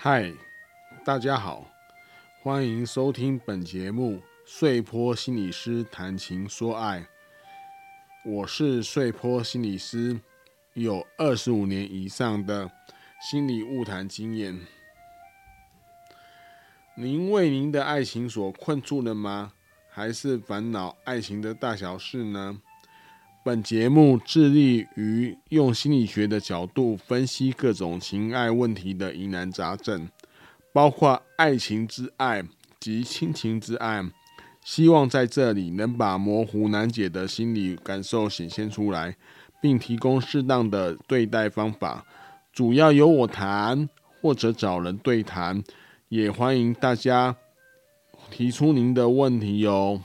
嗨，大家好，欢迎收听本节目《碎坡心理师谈情说爱》。我是碎坡心理师，有二十五年以上的心理误谈经验。您为您的爱情所困住了吗？还是烦恼爱情的大小事呢？本节目致力于用心理学的角度分析各种情爱问题的疑难杂症，包括爱情之爱及亲情之爱。希望在这里能把模糊难解的心理感受显现出来，并提供适当的对待方法。主要由我谈，或者找人对谈，也欢迎大家提出您的问题哟。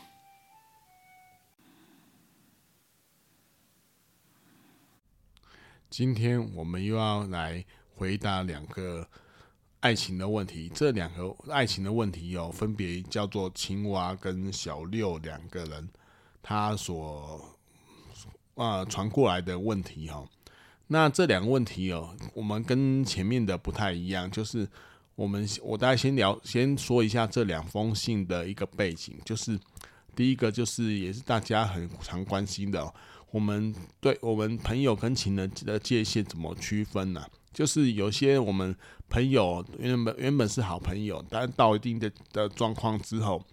今天我们又要来回答两个爱情的问题。这两个爱情的问题哦，分别叫做青蛙跟小六两个人他所啊传过来的问题哈。那这两个问题哦，我们跟前面的不太一样，就是我们我大概先聊，先说一下这两封信的一个背景，就是第一个就是也是大家很常关心的。我们对我们朋友跟情人的界限怎么区分呢、就是有些我们朋友原本原本是好朋友，但到一定的的状况之后，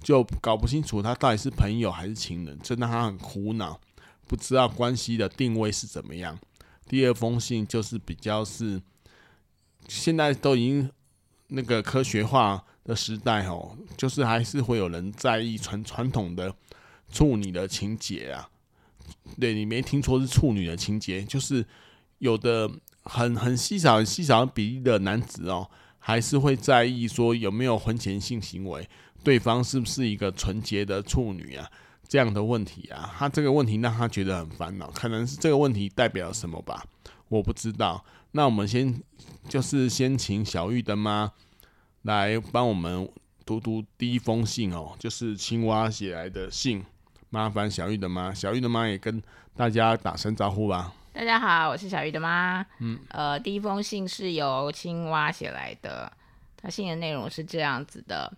就搞不清楚他到底是朋友还是情人，这让他很苦恼，不知道关系的定位是怎么样。第二封信就是比较是现在都已经那个科学化的时代哦，就是还是会有人在意传传统的处女的情节啊。对，你没听错，是处女的情节，就是有的很很稀少、很稀少比例的男子哦，还是会在意说有没有婚前性行为，对方是不是一个纯洁的处女啊？这样的问题啊，他这个问题让他觉得很烦恼，可能是这个问题代表什么吧？我不知道。那我们先就是先请小玉的妈来帮我们读读第一封信哦，就是青蛙写来的信。麻烦小玉的妈，小玉的妈也跟大家打声招呼吧。大家好，我是小玉的妈。嗯，呃，第一封信是由青蛙写来的，他信的内容是这样子的：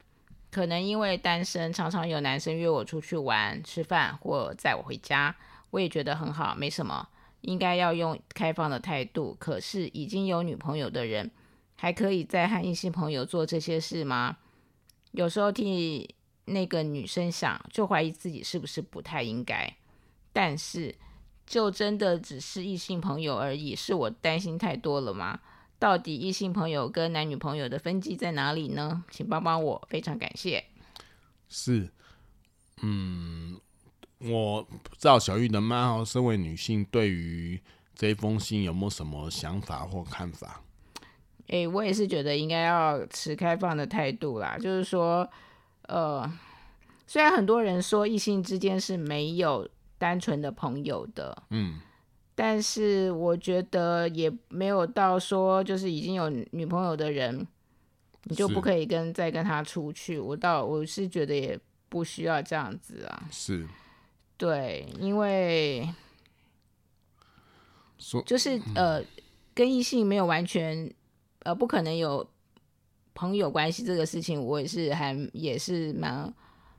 可能因为单身，常常有男生约我出去玩、吃饭或载我回家，我也觉得很好，没什么，应该要用开放的态度。可是已经有女朋友的人，还可以再和异性朋友做这些事吗？有时候替。那个女生想，就怀疑自己是不是不太应该，但是就真的只是异性朋友而已，是我担心太多了吗？到底异性朋友跟男女朋友的分际在哪里呢？请帮帮我，非常感谢。是，嗯，我不知道小玉的妈哦，身为女性，对于这封信有没有什么想法或看法？诶，我也是觉得应该要持开放的态度啦，就是说。呃，虽然很多人说异性之间是没有单纯的朋友的，嗯，但是我觉得也没有到说就是已经有女朋友的人，你就不可以跟再跟他出去。我倒我是觉得也不需要这样子啊，是，对，因为说就是呃，跟异性没有完全呃，不可能有。朋友关系这个事情，我也是还也是蛮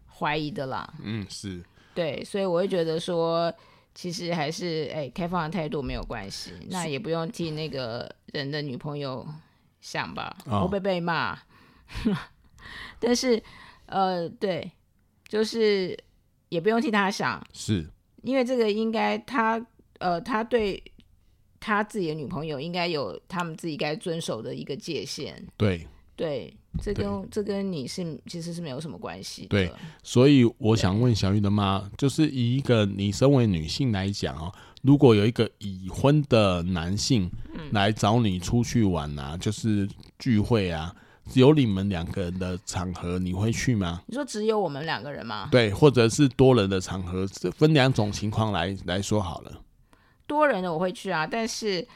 怀疑的啦。嗯，是对，所以我会觉得说，其实还是哎，开放的态度没有关系，那也不用替那个人的女朋友想吧，会不被被骂？但是呃，对，就是也不用替他想，是因为这个应该他呃，他对他自己的女朋友应该有他们自己该遵守的一个界限。对。对，这跟这跟你是其实是没有什么关系的。对，所以我想问小玉的妈，就是以一个你身为女性来讲哦，如果有一个已婚的男性来找你出去玩啊，嗯、就是聚会啊，只有你们两个人的场合，你会去吗？你说只有我们两个人吗？对，或者是多人的场合，分两种情况来来说好了。多人的我会去啊，但是。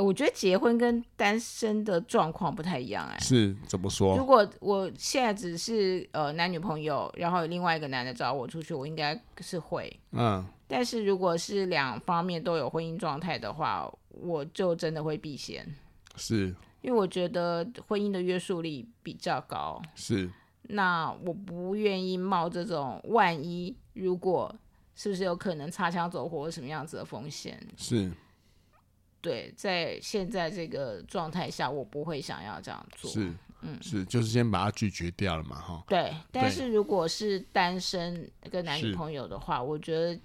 我觉得结婚跟单身的状况不太一样，哎，是怎么说？如果我现在只是呃男女朋友，然后有另外一个男的找我出去，我应该是会，嗯。但是如果是两方面都有婚姻状态的话，我就真的会避嫌。是，因为我觉得婚姻的约束力比较高。是。那我不愿意冒这种万一，如果是不是有可能擦枪走火或什么样子的风险？是。对，在现在这个状态下，我不会想要这样做。是，嗯，是，就是先把它拒绝掉了嘛，哈。对，但是如果是单身跟男女朋友的话，我觉得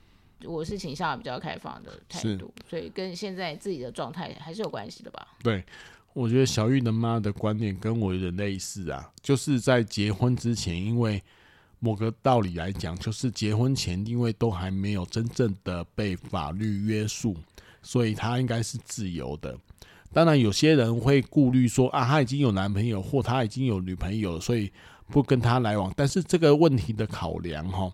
我是倾向比较开放的态度，所以跟现在自己的状态还是有关系的吧。对，我觉得小玉的妈的观点跟我有点类似啊，就是在结婚之前，因为某个道理来讲，就是结婚前，因为都还没有真正的被法律约束。所以他应该是自由的。当然，有些人会顾虑说啊，他已经有男朋友或他已经有女朋友，所以不跟他来往。但是这个问题的考量，哈，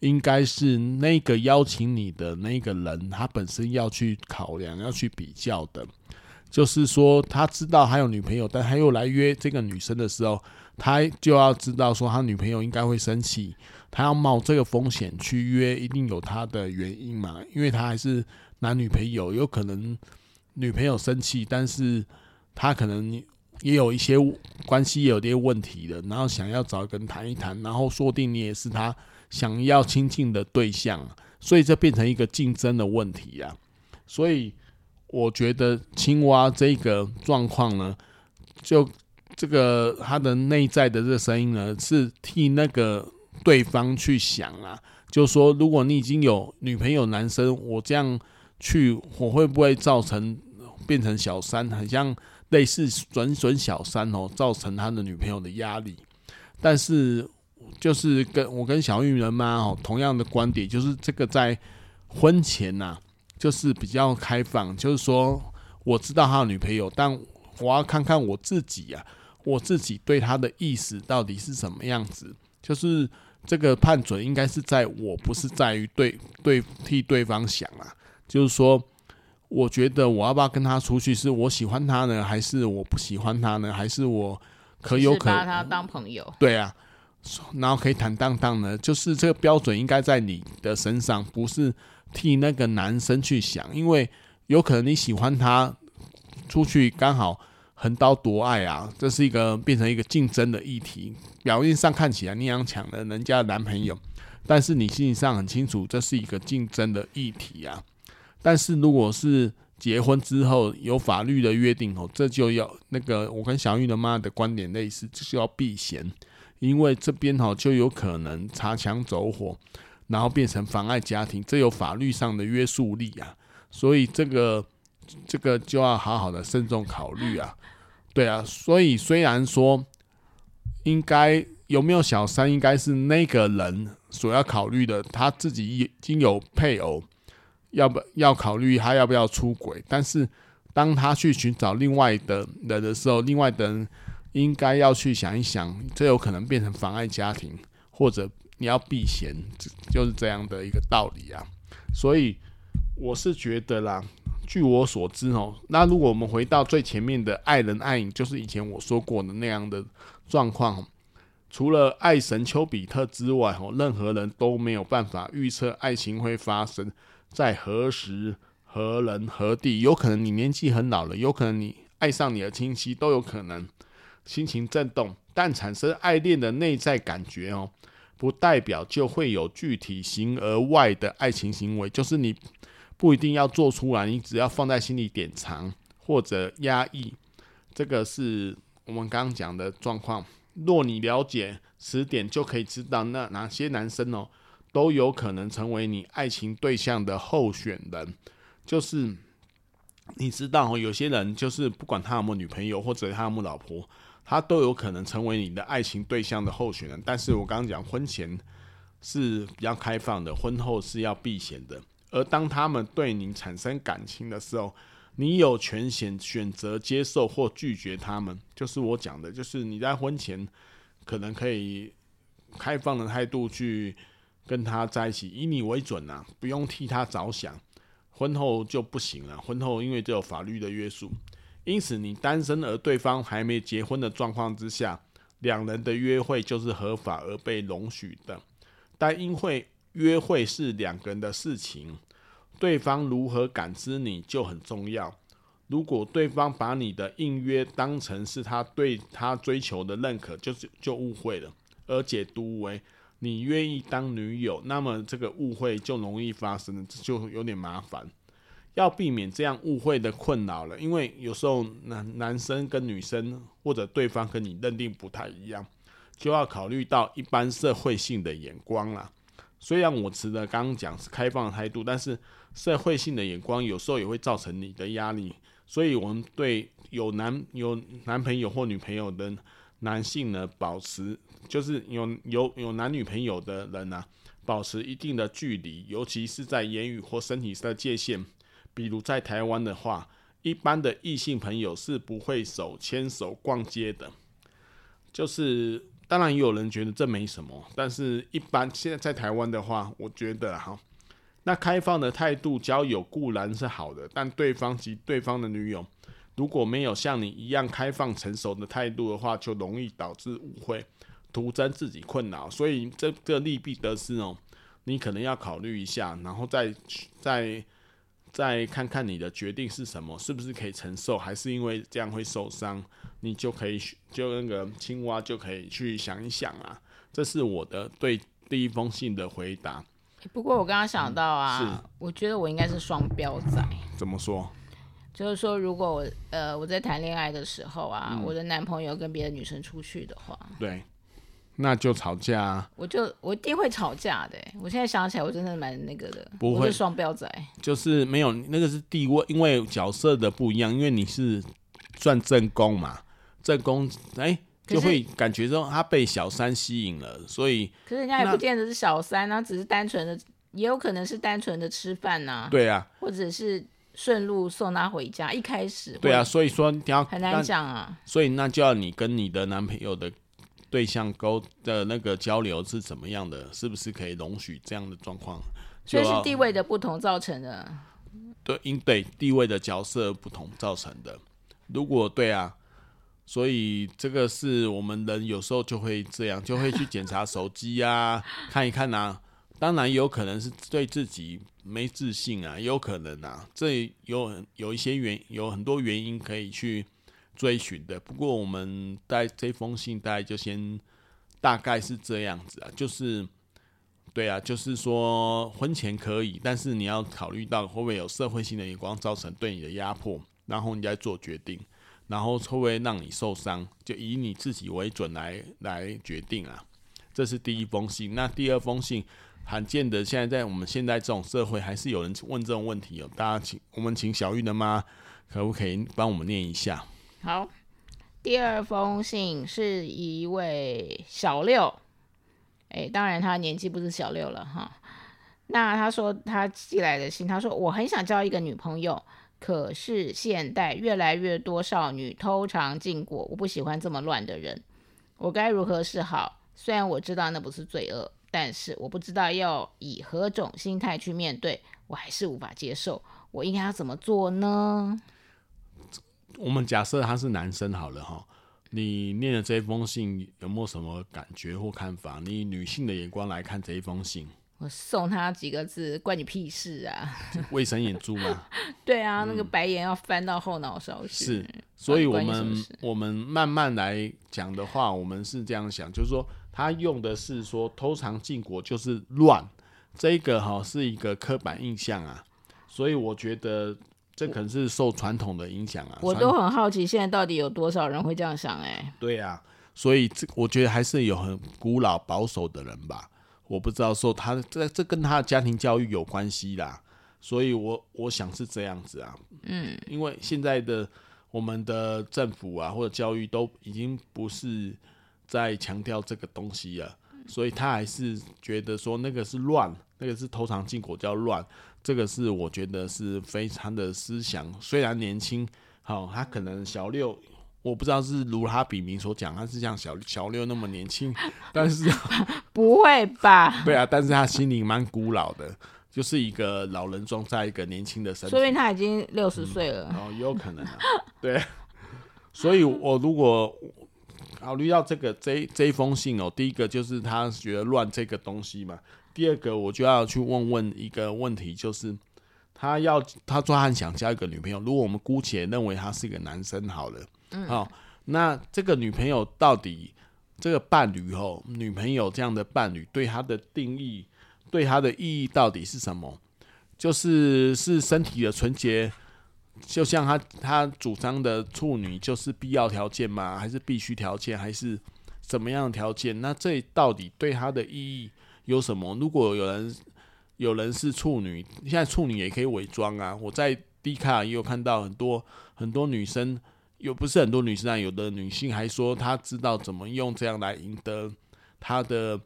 应该是那个邀请你的那个人，他本身要去考量、要去比较的。就是说，他知道他有女朋友，但他又来约这个女生的时候，他就要知道说，他女朋友应该会生气，他要冒这个风险去约，一定有他的原因嘛，因为他还是。男女朋友有可能女朋友生气，但是他可能也有一些关系也有点问题的，然后想要找一个人谈一谈，然后说不定你也是他想要亲近的对象，所以这变成一个竞争的问题呀。所以我觉得青蛙这个状况呢，就这个他的内在的这个声音呢，是替那个对方去想啊，就说如果你已经有女朋友，男生我这样。去我会不会造成变成小三，很像类似准准小三哦，造成他的女朋友的压力。但是就是跟我跟小玉人妈哦同样的观点，就是这个在婚前呐、啊，就是比较开放，就是说我知道他的女朋友，但我要看看我自己啊，我自己对他的意思到底是什么样子。就是这个判准应该是在我，不是在于对对替对方想啊。就是说，我觉得我要不要跟他出去？是我喜欢他呢，还是我不喜欢他呢？还是我可有可把他当朋友？对啊，然后可以坦荡荡呢？就是这个标准应该在你的身上，不是替那个男生去想，因为有可能你喜欢他，出去刚好横刀夺爱啊，这是一个变成一个竞争的议题。表面上看起来你想抢了人家的男朋友，但是你心理上很清楚，这是一个竞争的议题啊。但是如果是结婚之后有法律的约定哦，这就要那个我跟小玉的妈的观点类似，就是要避嫌，因为这边哈就有可能擦枪走火，然后变成妨碍家庭，这有法律上的约束力啊，所以这个这个就要好好的慎重考虑啊，对啊，所以虽然说应该有没有小三，应该是那个人所要考虑的，他自己已经有配偶。要不要考虑他要不要出轨？但是当他去寻找另外的人的时候，另外的人应该要去想一想，这有可能变成妨碍家庭，或者你要避嫌，就是这样的一个道理啊。所以我是觉得啦，据我所知哦，那如果我们回到最前面的爱人爱影，就是以前我说过的那样的状况，除了爱神丘比特之外，哦，任何人都没有办法预测爱情会发生。在何时何人何地，有可能你年纪很老了，有可能你爱上你的亲戚，都有可能心情震动。但产生爱恋的内在感觉哦，不代表就会有具体形而外的爱情行为，就是你不一定要做出来，你只要放在心里典藏或者压抑。这个是我们刚刚讲的状况。若你了解词典，就可以知道那哪些男生哦。都有可能成为你爱情对象的候选人，就是你知道，有些人就是不管他有没有女朋友或者他有没有老婆，他都有可能成为你的爱情对象的候选人。但是我刚刚讲婚前是比较开放的，婚后是要避嫌的。而当他们对你产生感情的时候，你有权选选择接受或拒绝他们。就是我讲的，就是你在婚前可能可以开放的态度去。跟他在一起，以你为准呐、不用替他着想。婚后就不行了，婚后因为这有法律的约束，因此你单身而对方还没结婚的状况之下，两人的约会就是合法而被容许的。但因为约会是两个人的事情，对方如何感知你就很重要。如果对方把你的应约当成是他对他追求的认可，就是就误会了，而解读为你愿意当女友，那么这个误会就容易发生，就有点麻烦。要避免这样误会的困扰了，因为有时候男男生跟女生或者对方跟你认定不太一样，就要考虑到一般社会性的眼光啦。虽然我持的刚刚讲是开放的态度，但是社会性的眼光有时候也会造成你的压力。所以，我们对有男有男朋友或女朋友的男性呢，保持就是有有有男女朋友的人呢、啊，保持一定的距离，尤其是在言语或身体上的界限。比如在台湾的话，一般的异性朋友是不会手牵手逛街的。就是当然也有人觉得这没什么，但是一般现在在台湾的话，我觉得哈。那开放的态度交友固然是好的，但对方及对方的女友如果没有像你一样开放成熟的态度的话，就容易导致误会，徒增自己困扰。所以这个利弊得失哦，你可能要考虑一下，然后再再再看看你的决定是什么，是不是可以承受，还是因为这样会受伤，你就可以就那个青蛙就可以去想一想啊。这是我的对第一封信的回答。不过我刚刚想到啊，嗯、我觉得我应该是双标仔。怎么说？就是说，如果我呃我在谈恋爱的时候啊，嗯、我的男朋友跟别的女生出去的话，对，那就吵架啊。我就我一定会吵架的。我现在想起来，我真的蛮那个的。不会，双标仔就是没有那个是地位，因为角色的不一样。因为你是算正宫嘛，正宫哎。欸就会感觉说他被小三吸引了，所以可是人家也不见得是小三啊，只是单纯的，也有可能是单纯的吃饭呐、啊。对啊，或者是顺路送他回家。一开始对啊，所以说你要很难讲啊。所以那就要你跟你的男朋友的对象沟的那个交流是怎么样的，是不是可以容许这样的状况？所以是地位的不同造成的。对，因对地位的角色不同造成的。如果对啊。所以这个是我们人有时候就会这样，就会去检查手机啊，看一看啊。当然有可能是对自己没自信啊，有可能啊，这有有一些原有很多原因可以去追寻的。不过我们在这封信，大概就先大概是这样子啊，就是对啊，就是说婚前可以，但是你要考虑到会不会有社会性的眼光造成对你的压迫，然后你再做决定。然后会不会让你受伤？就以你自己为准来来决定啊。这是第一封信。那第二封信，罕见的，现在在我们现在这种社会，还是有人问这种问题哦。大家请我们请小玉的妈，可不可以帮我们念一下？好，第二封信是一位小六，哎，当然他年纪不是小六了哈。那他说他寄来的信，他说我很想交一个女朋友。可是现代越来越多少女偷尝禁果，我不喜欢这么乱的人，我该如何是好？虽然我知道那不是罪恶，但是我不知道要以何种心态去面对，我还是无法接受。我应该要怎么做呢？我们假设他是男生好了哈，你念了这封信有没有什么感觉或看法？你以女性的眼光来看这一封信。我送他几个字，关你屁事啊！卫生眼珠吗？对啊，嗯、那个白眼要翻到后脑勺去。是，所以我们我们慢慢来讲的话，我们是这样想，就是说他用的是说偷尝禁果就是乱，这个哈是一个刻板印象啊，所以我觉得这可能是受传统的影响啊。我都很好奇，现在到底有多少人会这样想、欸？哎，对啊，所以这我觉得还是有很古老保守的人吧。我不知道说他这这跟他的家庭教育有关系啦，所以我我想是这样子啊，嗯，因为现在的我们的政府啊或者教育都已经不是在强调这个东西了，所以他还是觉得说那个是乱，那个是偷尝禁果叫乱，这个是我觉得是非常的思想，虽然年轻，好，他可能小六。我不知道是如他笔名所讲，他是像小小六那么年轻，但是 不会吧？对啊，但是他心灵蛮古老的，就是一个老人装在一个年轻的身体，说明他已经六十岁了。嗯、哦，有可能啊。对，所以我如果考虑到这个这这一封信哦，第一个就是他觉得乱这个东西嘛，第二个我就要去问问一个问题，就是他要他说他很想交一个女朋友。如果我们姑且认为他是一个男生好了，嗯，好，那这个女朋友到底这个伴侣哦，女朋友这样的伴侣对他的定义，对他的意义到底是什么？就是是身体的纯洁，就像他他主张的处女就是必要条件吗？还是必须条件？还是什么样的条件？那这到底对他的意义有什么？如果有人有人是处女，现在处女也可以伪装啊。我在 D 卡也有看到很多很多女生，又不是很多女生啊，有的女性还说她知道怎么用这样来赢得她的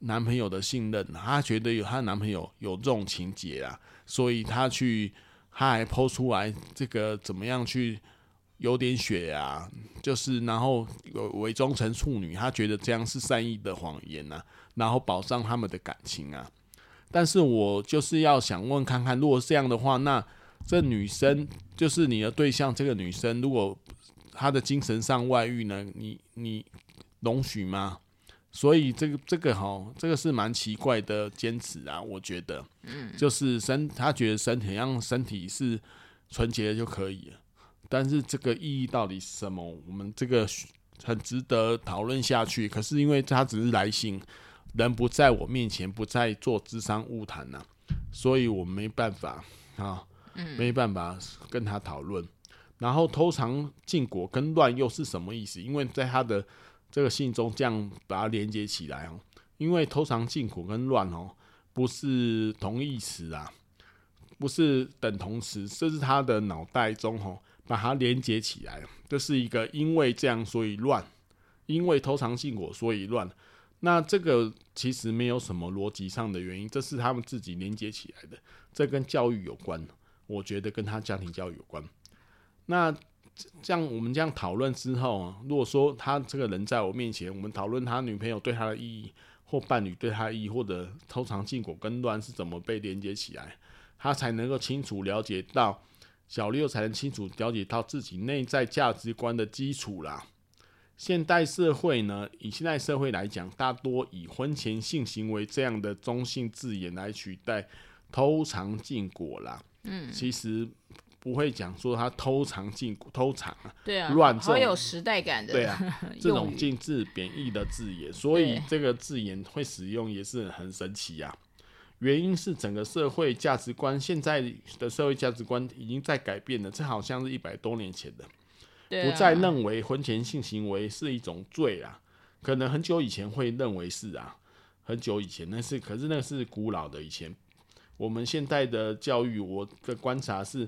男朋友的信任。她觉得有她男朋友有这种情节啊，所以她去，她还 po 出来这个怎么样去有点血啊，就是然后伪装成处女，她觉得这样是善意的谎言啊，然后保障他们的感情啊。但是我就是要想问看看，如果这样的话，那这女生就是你的对象，这个女生如果她的精神上外遇呢，你你容许吗？所以这个这个哈，这个是蛮奇怪的坚持啊，我觉得，就是身她觉得身体让身体是纯洁的就可以了，但是这个意义到底是什么？我们这个很值得讨论下去。可是因为他只是来信。人不在我面前，不再做智商晤谈呐，所以我没办法啊，没办法跟他讨论。然后偷尝禁果跟乱又是什么意思？因为在他的这个信中这样把它连接起来哦，因为偷尝禁果跟乱哦不是同义词啊，不是等同词，这是他的脑袋中哦把它连接起来，这是一个因为这样所以乱，因为偷尝禁果所以乱。那这个其实没有什么逻辑上的原因，这是他们自己连接起来的。这跟教育有关，我觉得跟他家庭教育有关。那这样我们这样讨论之后，如果说他这个人在我面前，我们讨论他女朋友对他的意义，或伴侣对他意义，或者偷尝禁果跟乱是怎么被连接起来，他才能够清楚了解到，小六才能清楚了解到自己内在价值观的基础啦。现代社会呢，以现代社会来讲，大多以婚前性行为这样的中性字眼来取代偷尝禁果啦。嗯，其实不会讲说他偷尝禁果，偷尝啊，对啊，乱好有时代感的，对啊，这种禁字贬义的字眼，所以这个字眼会使用也是很神奇啊。原因是整个社会价值观，现在的社会价值观已经在改变了，这好像是一百多年前的。不再认为婚前性行为是一种罪啊，可能很久以前会认为是啊，很久以前那是，可是那是古老的以前。我们现在的教育，我的观察是，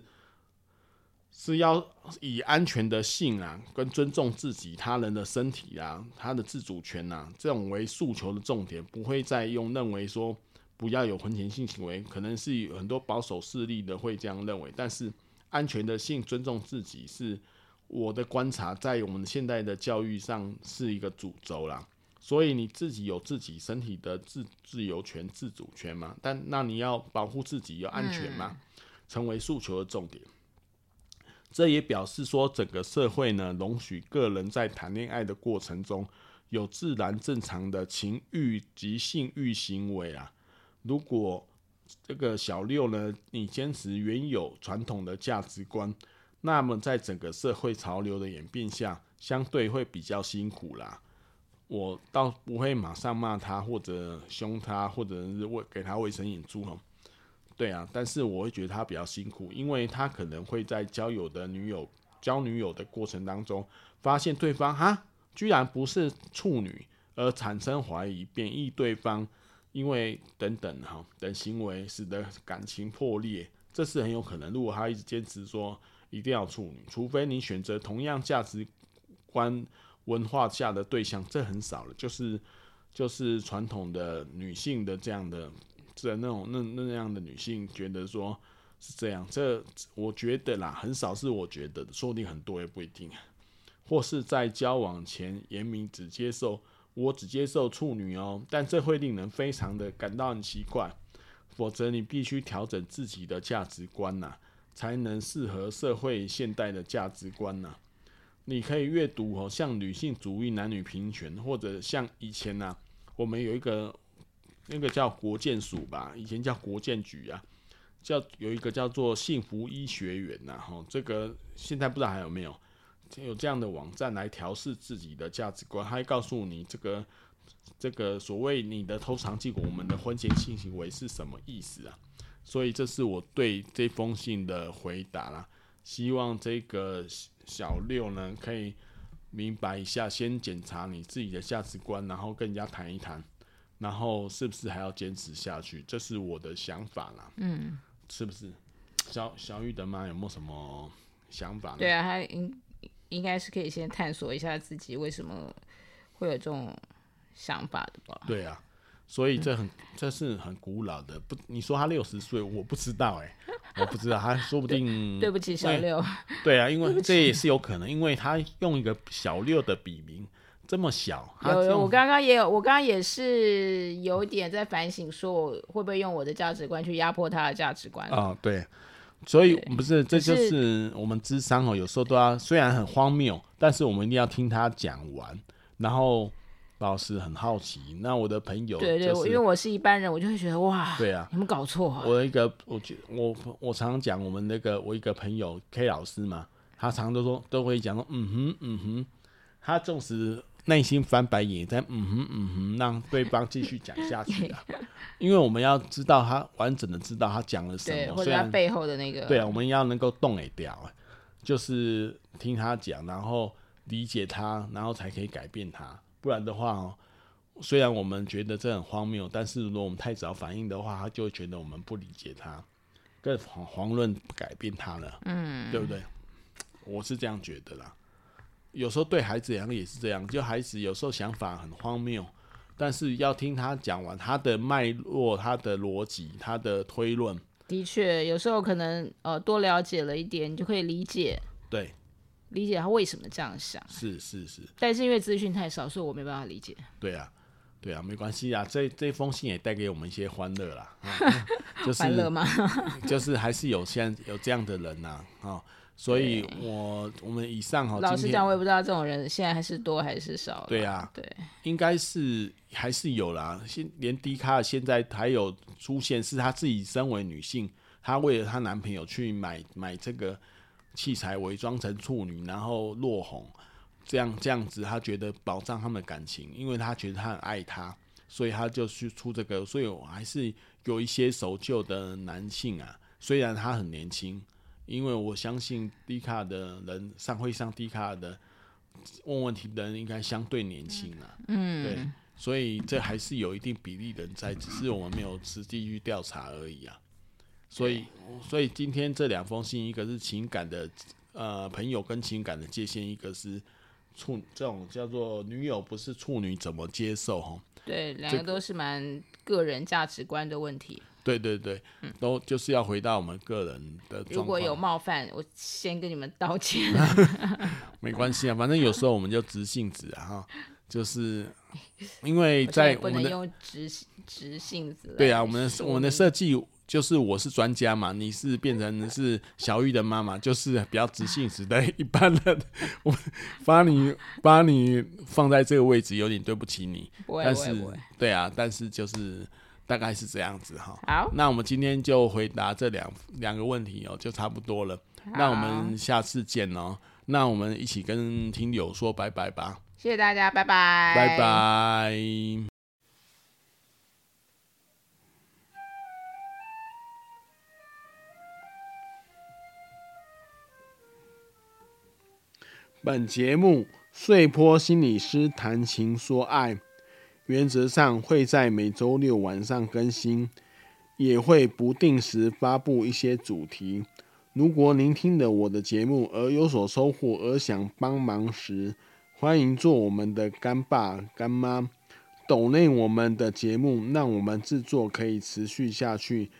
是要以安全的性啊，跟尊重自己、他人的身体啊，他的自主权啊，这种为诉求的重点，不会再用认为说不要有婚前性行为，可能是有很多保守势力的会这样认为，但是安全的性、尊重自己是。我的观察，在我们现代的教育上是一个主轴啦，所以你自己有自己身体的自自由权、自主权嘛？但那你要保护自己，要安全嘛？成为诉求的重点。这也表示说，整个社会呢，容许个人在谈恋爱的过程中有自然正常的情欲及性欲行为啊。如果这个小六呢，你坚持原有传统的价值观。那么，在整个社会潮流的演变下，相对会比较辛苦啦。我倒不会马上骂他，或者凶他，或者是喂给他卫生眼珠哈。对啊，但是我会觉得他比较辛苦，因为他可能会在交友的女友交女友的过程当中，发现对方哈居然不是处女，而产生怀疑，贬义对方，因为等等哈等行为使得感情破裂，这是很有可能。如果他一直坚持说。一定要处女，除非你选择同样价值观文化下的对象，这很少了。就是就是传统的女性的这样的这那种那那样的女性，觉得说是这样，这我觉得啦，很少是我觉得的，说不定很多也不一定。或是在交往前严明只接受我只接受处女哦，但这会令人非常的感到很奇怪。否则你必须调整自己的价值观呐。才能适合社会现代的价值观呐、你可以阅读哦，像女性主义、男女平权，或者像以前呐、我们有一个那个叫国建署吧，以前叫国建局啊，叫有一个叫做幸福医学院呐，哈，这个现在不知道还有没有有这样的网站来调试自己的价值观，他会告诉你这个这个所谓你的偷尝禁果，我们的婚前性行为是什么意思啊？所以这是我对这封信的回答啦。希望这个小六呢可以明白一下，先检查你自己的价值观，然后跟人家谈一谈，然后是不是还要坚持下去？这是我的想法啦。嗯，是不是？小小玉的妈有没有什么想法呢？对啊，他应应该是可以先探索一下自己为什么会有这种想法的吧？对啊。所以这很，这是很古老的。不，你说他六十岁，我不知道哎，我不知道，他说不定。对不起，小六。对啊，因为这也是有可能，因为他用一个小六的笔名，这么小。有有，我刚刚也有，我刚刚也是有点在反省，说我会不会用我的价值观去压迫他的价值观。啊，对。所以不是，这就是我们智商哦，有时候都要，虽然很荒谬，但是我们一定要听他讲完，然后。老师很好奇，那我的朋友、就是、对对，因为我是一般人，我就会觉得哇，对啊，你们搞错、啊。我的一个，我觉我我常常讲我们那个我一个朋友 K 老师嘛，他常常都说都会讲说嗯哼嗯哼，他纵使内心翻白眼，但嗯哼嗯哼，让对方继续讲下去啊，因为我们要知道他完整的知道他讲了什么，对，或者他背后的那个，对啊，我们要能够动得掉，就是听他讲，然后理解他，然后才可以改变他。不然的话哦，虽然我们觉得这很荒谬，但是如果我们太早反应的话，他就会觉得我们不理解他，更遑遑论改变他了，嗯，对不对？我是这样觉得啦。有时候对孩子讲也是这样，就孩子有时候想法很荒谬，但是要听他讲完他的脉络、他的逻辑、他的推论。的确，有时候可能呃多了解了一点，你就可以理解。对。理解他为什么这样想，是是是，但是因为资讯太少，所以我没办法理解。对啊，对啊，没关系啊，这这封信也带给我们一些欢乐啦，就是欢乐吗？就是还是有现有这样的人呐，啊，所以我我们以上哈，老实讲，我也不知道这种人现在还是多还是少。对啊，对，应该是还是有啦，现连 D 卡现在还有出现，是她自己身为女性，她为了她男朋友去买买这个。器材伪装成处女，然后落红，这样这样子，她觉得保障他们的感情，因为她觉得她很爱他，所以她就去出这个。所以我还是有一些守旧的男性啊，虽然他很年轻，因为我相信低卡的人上会上低卡的问问题的人应该相对年轻啊，嗯，对，所以这还是有一定比例的人在，只是我们没有实际去调查而已啊。所以，所以今天这两封信，一个是情感的，呃，朋友跟情感的界限，一个是处这种叫做女友不是处女怎么接受？哈，对，两个都是蛮个人价值观的问题。对对对，嗯，都就是要回到我们个人的。如果有冒犯，我先跟你们道歉。没关系啊，反正有时候我们就直性子啊，哈，就是因为在我们的不能用直直性子。对啊，我们的我们的设计。就是我是专家嘛，你是变成 是小玉的妈妈，就是比较直性子的 一般人，我把你把你放在这个位置，有点对不起你。但是。对啊，但是就是大概是这样子哈。好，那我们今天就回答这两两个问题哦，就差不多了。那我们下次见哦。那我们一起跟听友说拜拜吧。谢谢大家，拜拜。拜拜。本节目碎坡心理师谈情说爱，原则上会在每周六晚上更新，也会不定时发布一些主题。如果您听了我的节目而有所收获，而想帮忙时，欢迎做我们的干爸干妈，抖内我们的节目，让我们制作可以持续下去。